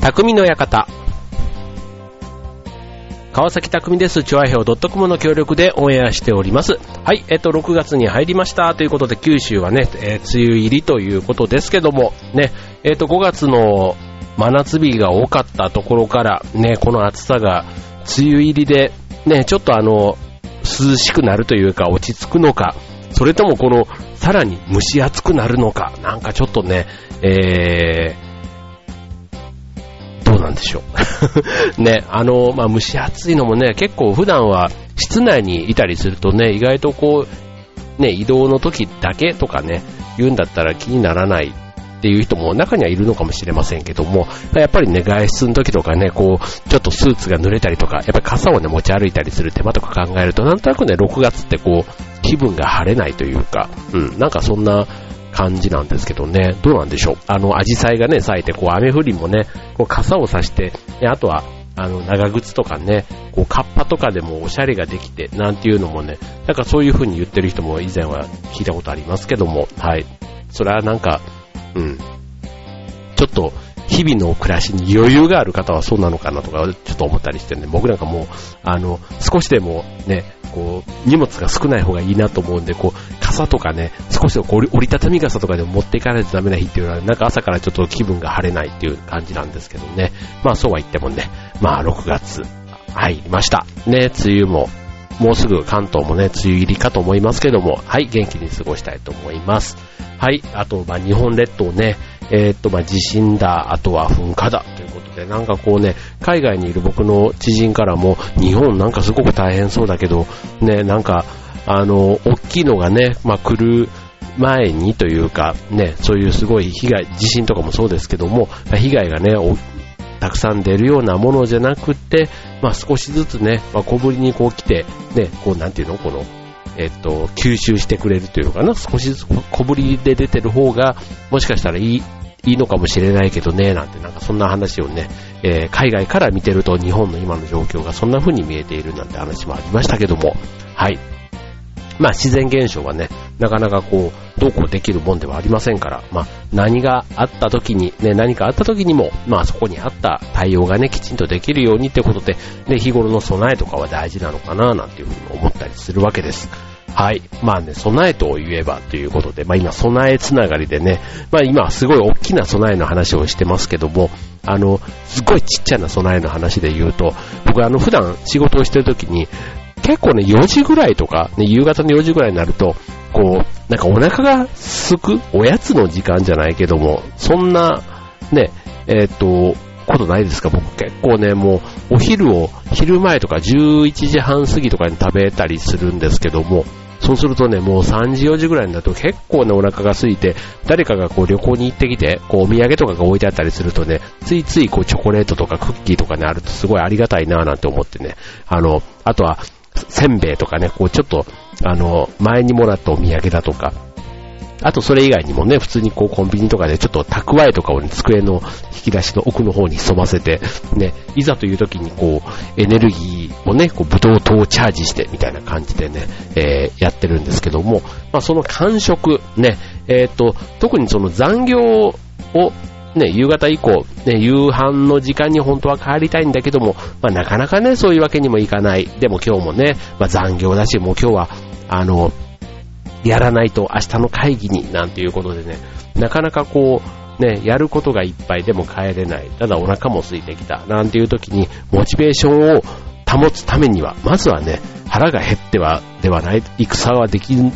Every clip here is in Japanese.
匠の館。川崎匠です。チョアヘオ .com の協力でオンエアしております。はい、えっと、6月に入りましたということで、九州はね、えー梅雨入りということですけども、ね、えっと、5月の真夏日が多かったところから、ね、この暑さが梅雨入りで、ね、ちょっとあの、涼しくなるというか、落ち着くのか、それともこの、さらに蒸し暑くなるのか、なんかちょっとね、えー、なんでしょう。ね、あの、まあ、蒸し暑いのもね、結構普段は室内にいたりするとね、意外とこう、ね、移動の時だけとかね、言うんだったら気にならないっていう人も中にはいるのかもしれませんけども、やっぱりね、外出の時とかね、こう、ちょっとスーツが濡れたりとか、やっぱり傘をね、持ち歩いたりする手間とか考えると、なんとなくね、6月ってこう、気分が晴れないというか、うん、なんかそんな感じなんですけどね、どうなんでしょう？あの、アジサイがね、咲いて、こう、雨降りもね、こう、傘を差して、であとは、あの、長靴とかね、こう、カッパとかでもおしゃれができて、なんていうのもね、なんかそういう風に言ってる人も以前は聞いたことありますけども、はい。それはなんか、うん。ちょっと、日々の暮らしに余裕がある方はそうなのかなとか、ちょっと思ったりしてね、僕なんかもう、あの、少しでもね、こう、荷物が少ない方がいいなと思うんで、こう、傘とかね、少しでもこう折り折りたたみ傘とかでも持っていかないとダメな日っていうのは、なんか朝からちょっと気分が晴れないっていう感じなんですけどね。まあそうは言ってもね、まあ6月入りました。ね、梅雨も、もうすぐ関東もね、梅雨入りかと思いますけども、はい、元気に過ごしたいと思います。はい、あと、まあ日本列島ね、えーっと、まあ地震だ、あとは噴火だ、ということで、なんかこうね、海外にいる僕の知人からも、日本なんかすごく大変そうだけど、ね、なんか、あの、大きいのがね、まあ来る、前にというか、ね、そういうすごい被害、地震とかもそうですけども、被害がね、たくさん出るようなものじゃなくて、まあ少しずつね、まあ小ぶりにこう来て、ね、こうなんていうのこの、えっと、吸収してくれるというのかな、少しずつ小ぶりで出てる方が、もしかしたらいい、いいのかもしれないけどね、なんてなんかそんな話をね、えー海外から見てると日本の今の状況がそんな風に見えているなんて話もありましたけども、はい。まあ自然現象はね、なかなかこう、どうこうできるもんではありませんから、まあ何があった時に、ね、何かあった時にも、まあそこにあった対応がね、きちんとできるようにってことで、ね、日頃の備えとかは大事なのかな、なんていうふうに思ったりするわけです。はい。まあね、備えと言えばということで、まあ今、備えつながりでね、まあ今、すごい大きな備えの話をしてますけども、あの、すごいちっちゃな備えの話で言うと、僕あの、普段仕事をしてる時に、結構ね、4時ぐらいとか、ね、夕方の4時ぐらいになると、こう、なんかお腹が空く、おやつの時間じゃないけども、そんな、ね、えっ、と、ことないですか僕結構ね、もう、お昼を、昼前とか11時半過ぎとかに食べたりするんですけども、そうするとね、もう3時4時ぐらいになると結構ね、お腹が空いて、誰かがこう旅行に行ってきて、こうお土産とかが置いてあったりするとね、ついついこうチョコレートとかクッキーとかね、あるとすごいありがたいなぁなんて思ってね、あの、あとは、せんべいとかね、こうちょっと、あの、前にもらったお土産だとか、あとそれ以外にもね、普通にこうコンビニとかでちょっと蓄えとかをね、机の引き出しの奥の方に潜ませて、ね、いざという時にこう、エネルギーをね、こう、ブドウ糖をチャージしてみたいな感じでね、えーやってるんですけども、まあその感触、ね、えっ、と、特にその残業をね、夕方以降、ね、夕飯の時間に本当は帰りたいんだけども、まあなかなかね、そういうわけにもいかない。でも今日もね、まあ残業だし、もう今日は、あの、やらないと明日の会議になんていうことでね、なかなかこう、ね、やることがいっぱいでも帰れない。ただお腹も空いてきた。なんていう時に、モチベーションを保つためには、まずはね、腹が減っては、ではない、戦はできぬ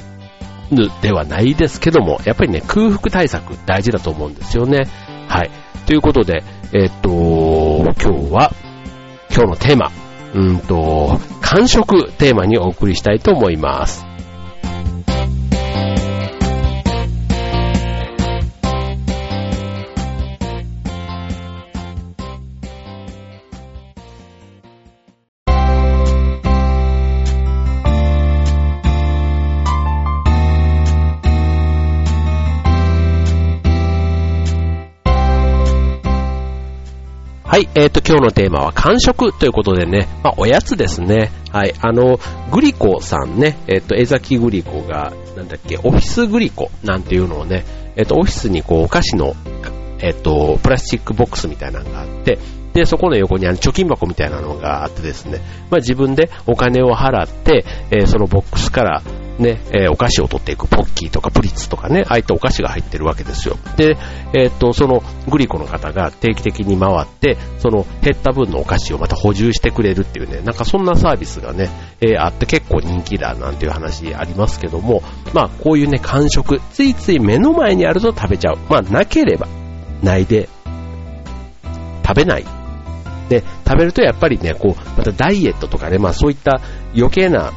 ではないですけども、やっぱりね、空腹対策大事だと思うんですよね。はい。ということで、えっと、今日は、今日のテーマ、うんと、完食テーマにお送りしたいと思います。はい、えっ、と、今日のテーマは完食ということでね、まあ、おやつですね。はい、あの、グリコさんね、えっ、と、江崎グリコが、なんだっけ、オフィスグリコなんていうのをね、えっ、と、オフィスにこう、お菓子の、えっと、プラスチックボックスみたいなのがあって、で、そこの横にあの貯金箱みたいなのがあってですね、まあ自分でお金を払って、えー、そのボックスからね、えー、お菓子を取っていくポッキーとかプリッツとかね、ああいったお菓子が入ってるわけですよ。で、えー、っと、そのグリコの方が定期的に回って、その減った分のお菓子をまた補充してくれるっていうね、なんかそんなサービスがね、えー、あって結構人気だなんていう話ありますけども、まあこういうね、感触、ついつい目の前にあると食べちゃう。まあなければ、ないで、食べない。で、食べるとやっぱりね、こう、またダイエットとかね、まあそういった余計な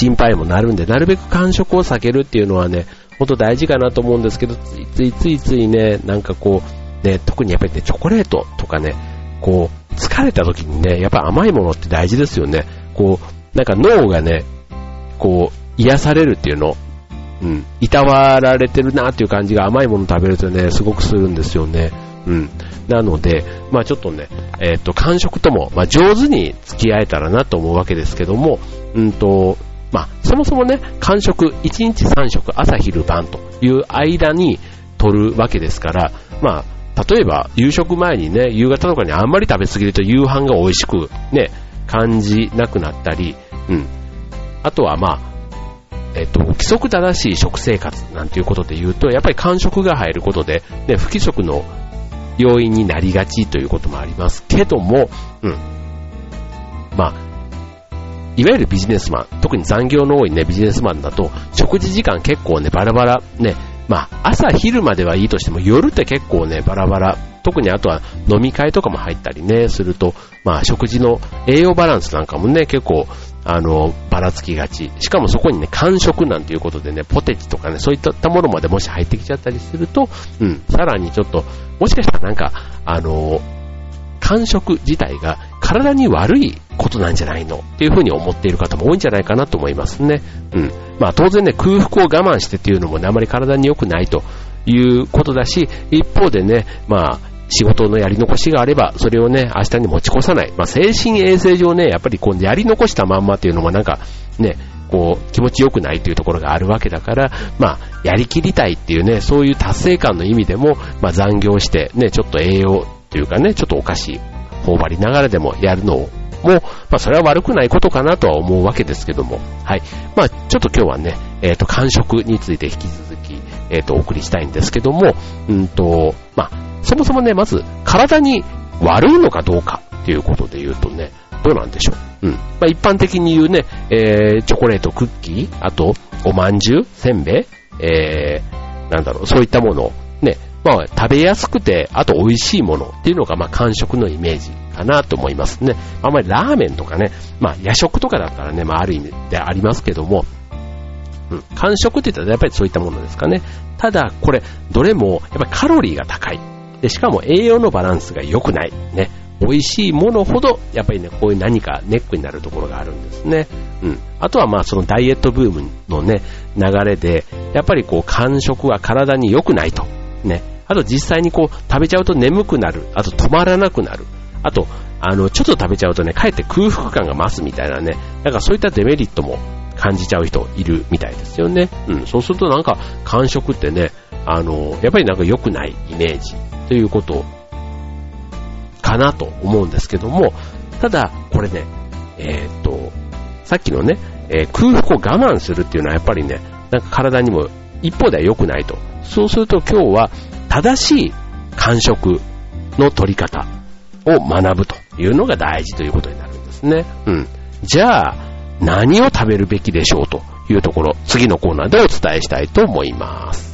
心配もなるんで、なるべく間食を避けるっていうのはね、ほんと大事かなと思うんですけど、ついついついついね、なんかこう、ね、特にやっぱりね、チョコレートとかね、こう、疲れた時にね、やっぱ甘いものって大事ですよね。こう、なんか脳がね、こう、癒されるっていうの、うん、いたわられてるなっていう感じが甘いもの食べるとね、すごくするんですよね。うん。なので、まあちょっとね、えっ、ー、と、感触とも、まあ上手に付き合えたらなと思うわけですけども、うんと、まあ、そもそもね、間食、1日3食、朝昼晩という間に取るわけですから、まあ、例えば夕食前にね、夕方とかにあんまり食べ過ぎると夕飯が美味しくね、感じなくなったり、うん。あとはまあ、えっと、規則正しい食生活なんていうことで言うと、やっぱり間食が入ることで、ね、不規則の要因になりがちということもありますけども、うん。まあ、いわゆるビジネスマン、特に残業の多いね、ビジネスマンだと、食事時間結構ね、バラバラ、ね、まあ、朝昼まではいいとしても、夜って結構ね、バラバラ、特にあとは飲み会とかも入ったりね、すると、まあ、食事の栄養バランスなんかもね、結構、あの、ばらつきがち。しかもそこにね、間食なんていうことでね、ポテチとかね、そういったものまでもし入ってきちゃったりすると、うん、さらにちょっと、もしかしたらなんか、あの、間食自体が体に悪いことなんじゃないのっていうふうに思っている方も多いんじゃないかなと思いますね。うん。まあ当然ね、空腹を我慢してっていうのもね、あまり体に良くないということだし、一方でね、まあ仕事のやり残しがあれば、それをね、明日に持ち越さない。まあ精神衛生上ね、やっぱりこうやり残したまんまっていうのもなんかね、こう、気持ちよくないというところがあるわけだから、まあ、やりきりたいっていうね、そういう達成感の意味でも、まあ残業して、ね、ちょっと栄養というかね、ちょっとお菓子、頬張りながらでもやるのをもう、まあ、それは悪くないことかなとは思うわけですけども、はい。まあ、ちょっと今日はね、えっ、ー、と、感触について引き続き、えっ、ー、と、お送りしたいんですけども、うんと、まあ、そもそもね、まず、体に悪いのかどうかっていうことで言うとね、どうなんでしょう？うん。まあ、一般的に言うね、えー、チョコレート、クッキー、あと、おまんじゅう、せんべい、えー、なんだろう、そういったものを、ね、まあ、食べやすくて、あと美味しいものっていうのが、まあ、感触のイメージかなと思いますね。あんまりラーメンとかね、まあ、夜食とかだったらね、まあ、ある意味でありますけども、うん、感触って言ったらやっぱりそういったものですかね。ただ、これ、どれも、やっぱりカロリーが高い。で、しかも栄養のバランスが良くない。ね。美味しいものほど、やっぱりね、こういう何かネックになるところがあるんですね。うん。あとはまあ、そのダイエットブームのね、流れで、やっぱりこう、感触は体に良くないと。ね。あと実際にこう、食べちゃうと眠くなる。あと止まらなくなる。あと、あの、ちょっと食べちゃうとね、かえって空腹感が増すみたいなね。なんかそういったデメリットも感じちゃう人いるみたいですよね。うん。そうするとなんか、感触ってね、あの、やっぱりなんか良くないイメージということかなと思うんですけども、ただ、これね、えー、っと、さっきのね、えー、空腹を我慢するっていうのはやっぱりね、なんか体にも一方では良くないと。そうすると今日は正しい感触の取り方を学ぶというのが大事ということになるんですね。うん。じゃあ、何を食べるべきでしょうというところ、次のコーナーでお伝えしたいと思います。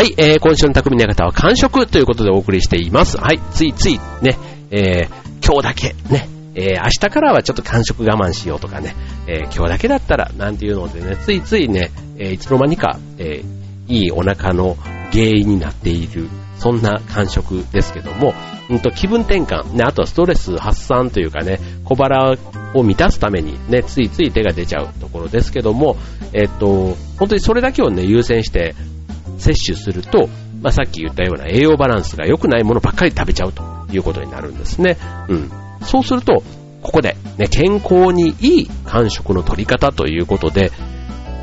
はい、えー、今週の匠の館は完食ということでお送りしています。はい、ついついね、えー、今日だけね、えー、明日からはちょっと完食我慢しようとかね、えー、今日だけだったらなんていうのでね、ついついね、え、いつの間にか、え、いいお腹の原因になっている、そんな感触ですけども、うんと気分転換、ね、あとはストレス発散というかね、小腹を満たすためにね、ついつい手が出ちゃうところですけども、えっと、本当にそれだけをね、優先して摂取すると、まあ、さっき言ったような栄養バランスが良くないものばっかり食べちゃうということになるんですね。うん。そうすると、ここで、ね、健康にいい間食の取り方ということで、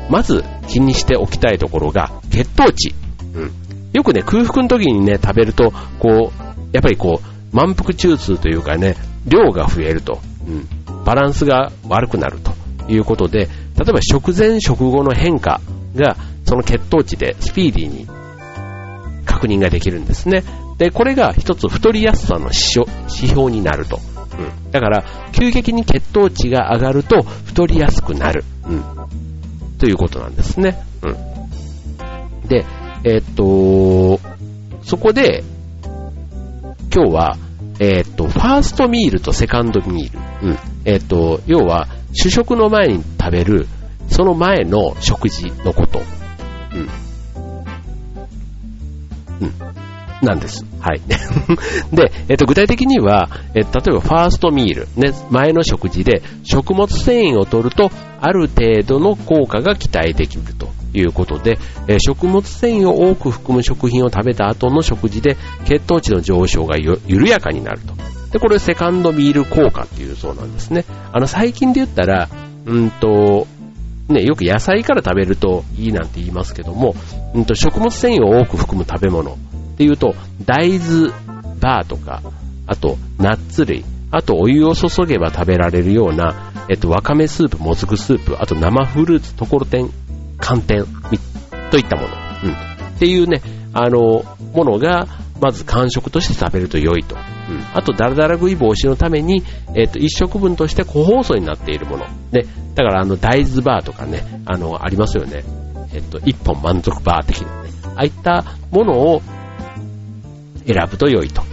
まず気にしておきたいところが血糖値。うん。よくね、空腹の時にね、食べると、こう、やっぱりこう、満腹中枢というかね、量が増えると。うん。バランスが悪くなるということで、例えば食前食後の変化が、その血糖値でスピーディーに確認ができるんですね。で、これが一つ太りやすさの指標になると。うん。だから、急激に血糖値が上がると太りやすくなる。うん。ということなんですね。うん。で、えー、っと、そこで、今日は、えー、っと、ファーストミールとセカンドミール。うん。えー、っと、要は、主食の前に食べる、その前の食事のこと。うん。うん。なんです。はい。で、えっと、具体的には、え例えばファーストミール、ね、前の食事で食物繊維を取ると、ある程度の効果が期待できるということで、え食物繊維を多く含む食品を食べた後の食事で血糖値の上昇が緩やかになると。で、これセカンドミール効果っていうそうなんですね。あの、最近で言ったら、うんと、ね、よく野菜から食べるといいなんて言いますけども、うんと、食物繊維を多く含む食べ物っていうと、大豆バーとか、あと、ナッツ類、あと、お湯を注げば食べられるような、えっと、わかめスープ、もずくスープ、あと、生フルーツ、ところてん、寒天、といったもの。うん。っていうね、あの、ものが、まず完食として食べると良いと。うん。あと、ダラダラ食い防止のために、えっと、一食分として個包装になっているもの。で、だから、あの、大豆バーとかね、あの、ありますよね。えっと、一本満足バー的なね。ああいったものを選ぶと良いと。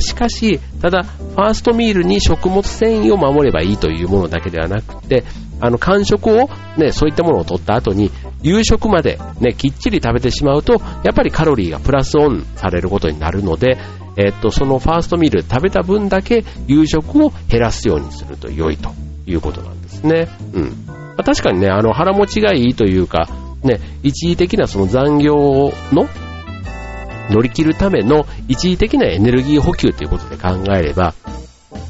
しかし、ただ、ファーストミールに食物繊維を守ればいいというものだけではなくて、あの、間食を、ね、そういったものを取った後に、夕食まで、ね、きっちり食べてしまうと、やっぱりカロリーがプラスオンされることになるので、えっと、そのファーストミール食べた分だけ夕食を減らすようにすると良いということなんですね。うん。まあ、確かにね、あの、腹持ちがいいというか、ね、一時的なその残業の乗り切るための一時的なエネルギー補給ということで考えれば、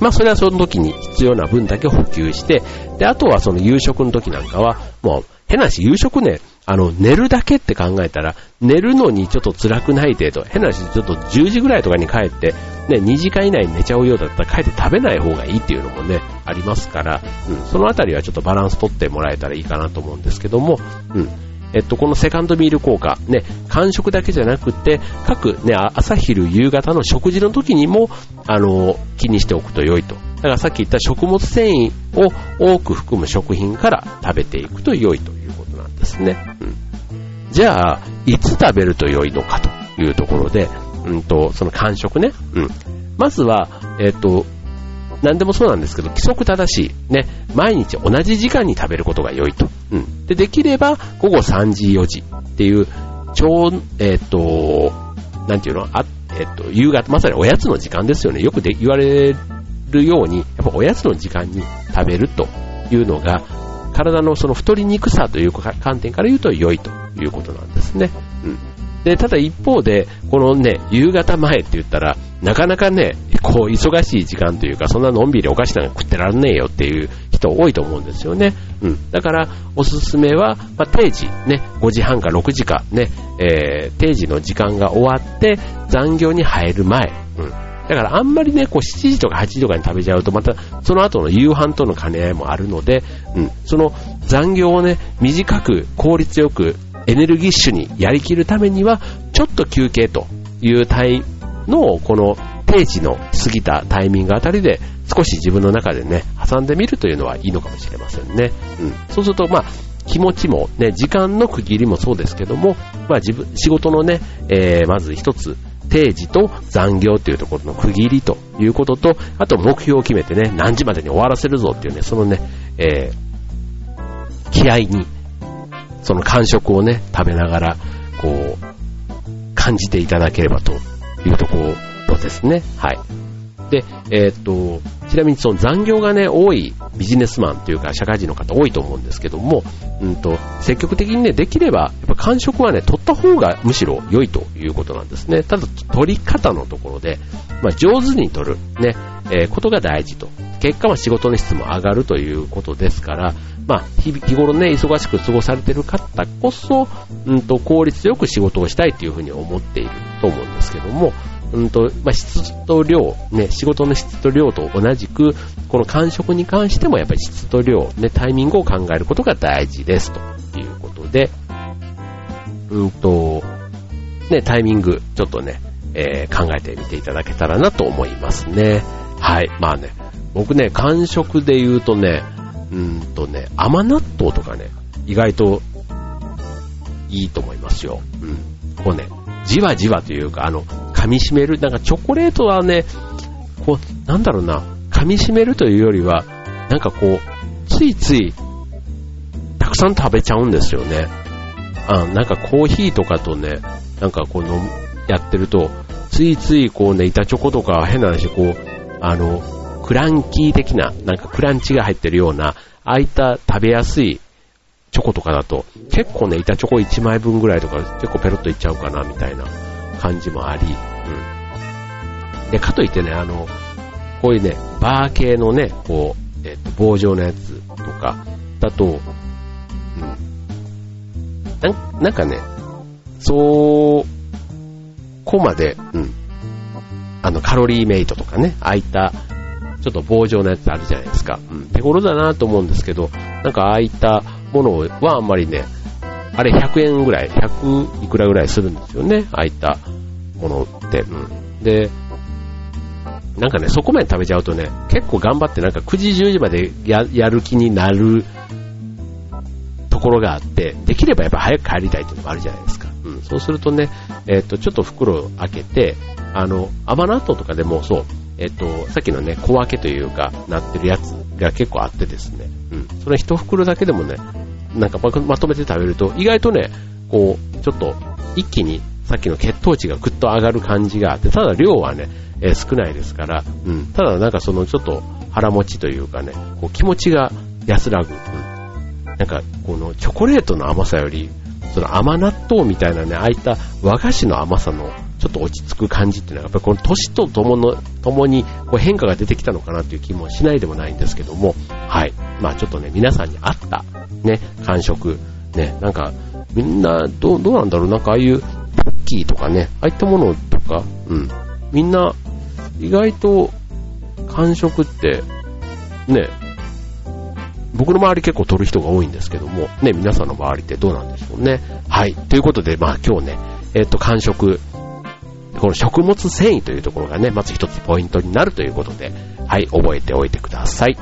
まあそれはその時に必要な分だけ補給して、で、あとはその夕食の時なんかは、もう変なし夕食ね、あの、寝るだけって考えたら、寝るのにちょっと辛くない程度、変なしちょっと10時ぐらいとかに帰って、ね、2時間以内に寝ちゃうようだったら帰って食べない方がいいっていうのもね、ありますから、うん、そのあたりはちょっとバランス取ってもらえたらいいかなと思うんですけども、うん。えっと、このセカンドミール効果、ね、間食だけじゃなくて、各ね、朝昼夕方の食事の時にも、あの、気にしておくと良いと。だからさっき言った食物繊維を多く含む食品から食べていくと良いということなんですね。うん。じゃあ、いつ食べると良いのかというところで、うんと、その間食ね。うん。まずは、えっと、何でもそうなんですけど、規則正しい、ね、毎日同じ時間に食べることが良いと。うん。で、できれば、午後3時、4時っていう、超、えっ、と、なんていうの？あ、えっ、と、夕方、まさにおやつの時間ですよね。よくで言われるように、やっぱおやつの時間に食べるというのが、体のその太りにくさという観点から言うと良いということなんですね。で、ただ一方で、このね、夕方前って言ったら、なかなかね、こう、忙しい時間というか、そんなのんびりお菓子なんか食ってらんねえよっていう人多いと思うんですよね。うん。だから、おすすめは、まあ、定時、ね、5時半か6時か、ね、えー、定時の時間が終わって、残業に入る前、うん。だからあんまりね、こう7時とか8時とかに食べちゃうと、またその後の夕飯との兼ね合いもあるので、うん、その残業をね、短く効率よくエネルギッシュにやりきるためには、ちょっと休憩という体の、この定時の過ぎたタイミングあたりで、少し自分の中でね、挟んでみるというのはいいのかもしれませんね。うん。そうすると、まあ、気持ちもね、時間の区切りもそうですけども、まあ自分、仕事のね、えー、まず一つ、定時と残業というところの区切りということと、あと目標を決めてね、何時までに終わらせるぞっていうね、そのね、えー、気合にその感触をね、食べながら、こう、感じていただければというと、ころ、ですね。はい。で、えー、っと、ちなみにその残業がね、多いビジネスマンというか社会人の方多いと思うんですけども、うんと、積極的にね、できれば、やっぱ感触はね、取った方がむしろ良いということなんですね。ただ、取り方のところで、まあ、上手に取る、ね、えー、ことが大事と。結果は仕事の質も上がるということですから、まあ、日頃ね、忙しく過ごされている方こそ、うんと、効率よく仕事をしたいというふうに思っていると思うんですけども、うんと、まあ、質と量、ね、仕事の質と量と同じく、この感触に関してもやっぱり質と量、ね、タイミングを考えることが大事ですということで、うんと、ね、タイミング、ちょっとね、えー、考えてみていただけたらなと思いますね。はい。まあね、僕ね、感触で言うとね、うんとね、甘納豆とかね、意外といいと思いますよ。うん。こうね、じわじわというか、あの、噛み締める、なんかチョコレートはね、こう、なんだろうな、噛み締めるというよりは、なんかこう、ついつい、たくさん食べちゃうんですよね。あなんかコーヒーとかとね、なんかこうの、やってると、ついついこうね、板チョコとか変な話、こう、あの、クランキー的な、なんかクランチが入ってるような、ああいった食べやすいチョコとかだと、結構ね、板チョコ1枚分ぐらいとか結構ペロッといっちゃうかな、みたいな感じもあり、うん。で、かといってね、あの、こういうね、バー系のね、こう、えっ、と、棒状のやつとか、だと、うん。ななんかね、そう、こまで、うん。あの、カロリーメイトとかね、ああいった、ちょっと棒状のやつあるじゃないですか。うん。手頃だなと思うんですけど、なんかああいったものはあんまりね、あれ100円ぐらい、100いくらぐらいするんですよね、ああいったものって。うん。で、なんかね、そこまで食べちゃうとね、結構頑張ってなんか9時10時までやる気になるところがあって、できればやっぱ早く帰りたいっていうのもあるじゃないですか。うん。そうするとね、えっ、と、ちょっと袋を開けて、あの、甘納豆とかでもそう、えっ、と、さっきのね、小分けというか、なってるやつが結構あってですね、うん。それ一袋だけでもね、なんかまとめて食べると、意外とね、こう、ちょっと一気にさっきの血糖値がぐっと上がる感じがあって、ただ量はね、えー、少ないですから、うん、ただなんかそのちょっと腹持ちというかね、こう気持ちが安らぐ、うん、なんかこのチョコレートの甘さより、その甘納豆みたいなね、ああいった和菓子の甘さのちょっと落ち着く感じっていうのは、やっぱりこの年とともの、ともにこう変化が出てきたのかなという気もしないでもないんですけども、はい。まあちょっとね、皆さんに合ったね、感触、ね、なんか、みんな、どう、どうなんだろうなんかああいうクッキーとかね、ああいったものとか、うん。みんな、意外と、感触って、ね、僕の周り結構取る人が多いんですけども、ね、皆さんの周りってどうなんでしょうね。はい。ということで、まあ今日ね、えっ、と、感触、この食物繊維というところがね、まず一つポイントになるということで、はい、覚えておいてください。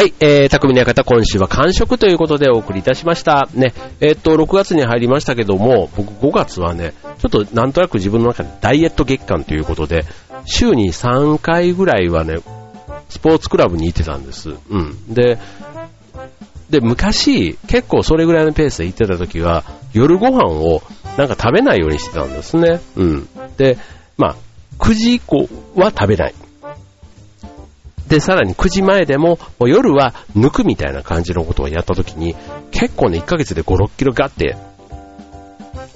はい、えー、匠の館今週は完食ということでお送りいたしました。ね、えー、っと、6月に入りましたけども、僕5月はね、ちょっとなんとなく自分の中でダイエット月間ということで、週に3回ぐらいはね、スポーツクラブに行ってたんです。うん。で、で、昔、結構それぐらいのペースで行ってた時は、夜ご飯をなんか食べないようにしてたんですね。うん。で、まあ、9時以降は食べない。で、さらに9時前でも、もう夜は抜くみたいな感じのことをやった時に、結構ね、1ヶ月で5、6キロガって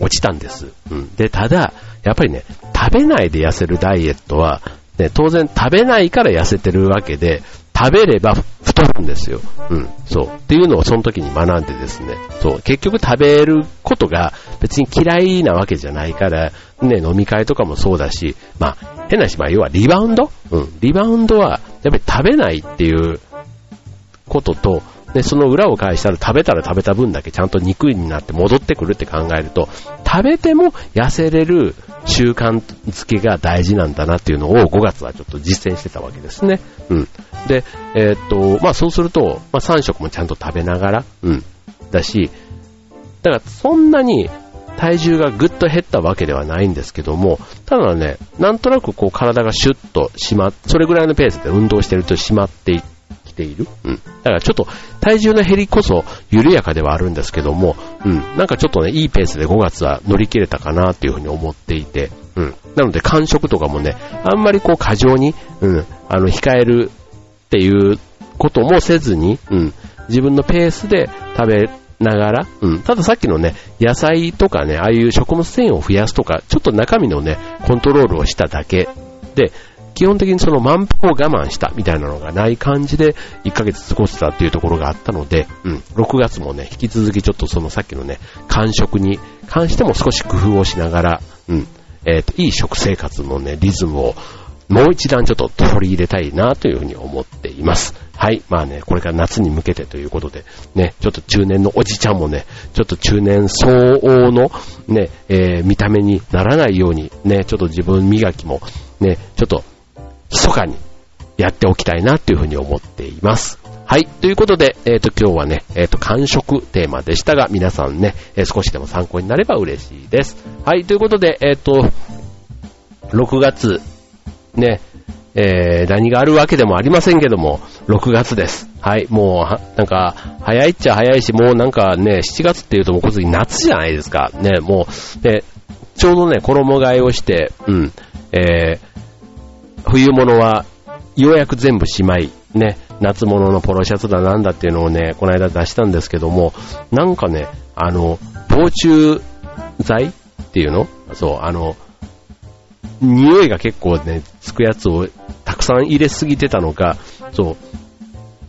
落ちたんです。うん。で、ただ、やっぱりね、食べないで痩せるダイエットは、ね、当然食べないから痩せてるわけで、食べれば太るんですよ。うん。そう。っていうのをその時に学んでですね。そう。結局食べることが別に嫌いなわけじゃないから、ね、飲み会とかもそうだし、まあ、変なし、まあ、要はリバウンド？うん。リバウンドは、やっぱり食べないっていうことと、で、その裏を返したら食べたら食べた分だけちゃんと肉になって戻ってくるって考えると、食べても痩せれる習慣づけが大事なんだなっていうのを5月はちょっと実践してたわけですね。うん。で、えー、っと、まあそうすると、まあ3食もちゃんと食べながら、うん。だし、だからそんなに体重がぐっと減ったわけではないんですけども、ただね、なんとなくこう体がシュッとしま、それぐらいのペースで運動してるとしまってきている。うん。だからちょっと体重の減りこそ緩やかではあるんですけども、うん。なんかちょっとね、いいペースで5月は乗り切れたかなっていうふうに思っていて、うん。なので間食とかもね、あんまりこう過剰に、うん、あの、控えるっていうこともせずに、うん。自分のペースで食べながら、うん。たださっきのね、野菜とかね、ああいう食物繊維を増やすとか、ちょっと中身のね、コントロールをしただけ。で、基本的にその満腹を我慢したみたいなのがない感じで1ヶ月過ごせたっていうところがあったので、うん、6月もね、引き続きちょっとそのさっきのね、間食に関しても少し工夫をしながら、うん、えっ、ー、と、いい食生活のね、リズムをもう一段ちょっと取り入れたいなというふうに思っています。はい。まあね、これから夏に向けてということで、ね、ちょっと中年のおじちゃんもね、ちょっと中年相応のね、えー、見た目にならないように、ね、ちょっと自分磨きも、ね、ちょっと、密かにやっておきたいなというふうに思っています。はい。ということで、えっ、ー、と、今日はね、えっ、ー、と、完食テーマでしたが、皆さんね、え、少しでも参考になれば嬉しいです。はい。ということで、えっ、と、6月ね、えー、何があるわけでもありませんけども、6月です。はい、もう、なんか、早いっちゃ早いし、もうなんかね、7月っていうともうこに夏じゃないですか。ね、もう、ね、ちょうどね、衣替えをして、うん、えー、冬物は、ようやく全部しまい、ね、夏物のポロシャツだなんだっていうのをね、この間出したんですけども、なんかね、あの、防虫剤っていうの？そう、あの、匂いが結構ね、つくやつをたくさん入れすぎてたのか、そう、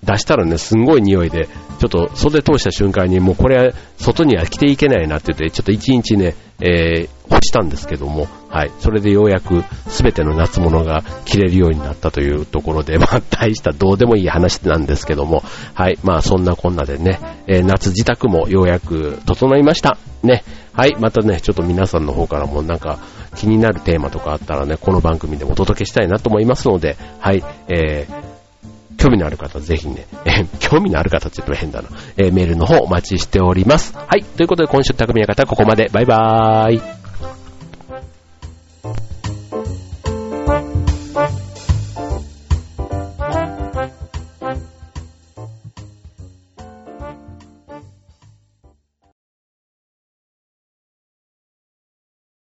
出したらね、すんごい匂いで、ちょっと袖通した瞬間にもうこれは外には着ていけないなって言って、ちょっと一日ね、えー、干したんですけども、はい。それでようやく全ての夏物が着れるようになったというところで、まあ大したどうでもいい話なんですけども、はい。まあそんなこんなでね、えー、夏自宅もようやく整いました。ね。はい。またね、ちょっと皆さんの方からもなんか気になるテーマとかあったらね、この番組でお届けしたいなと思いますので、はい。えー興味のある方、ぜひね、え興味のある方ちょっと変だな、えー、メールの方お待ちしております。はい。ということで、今週匠の方、ここまで。バイバーイ。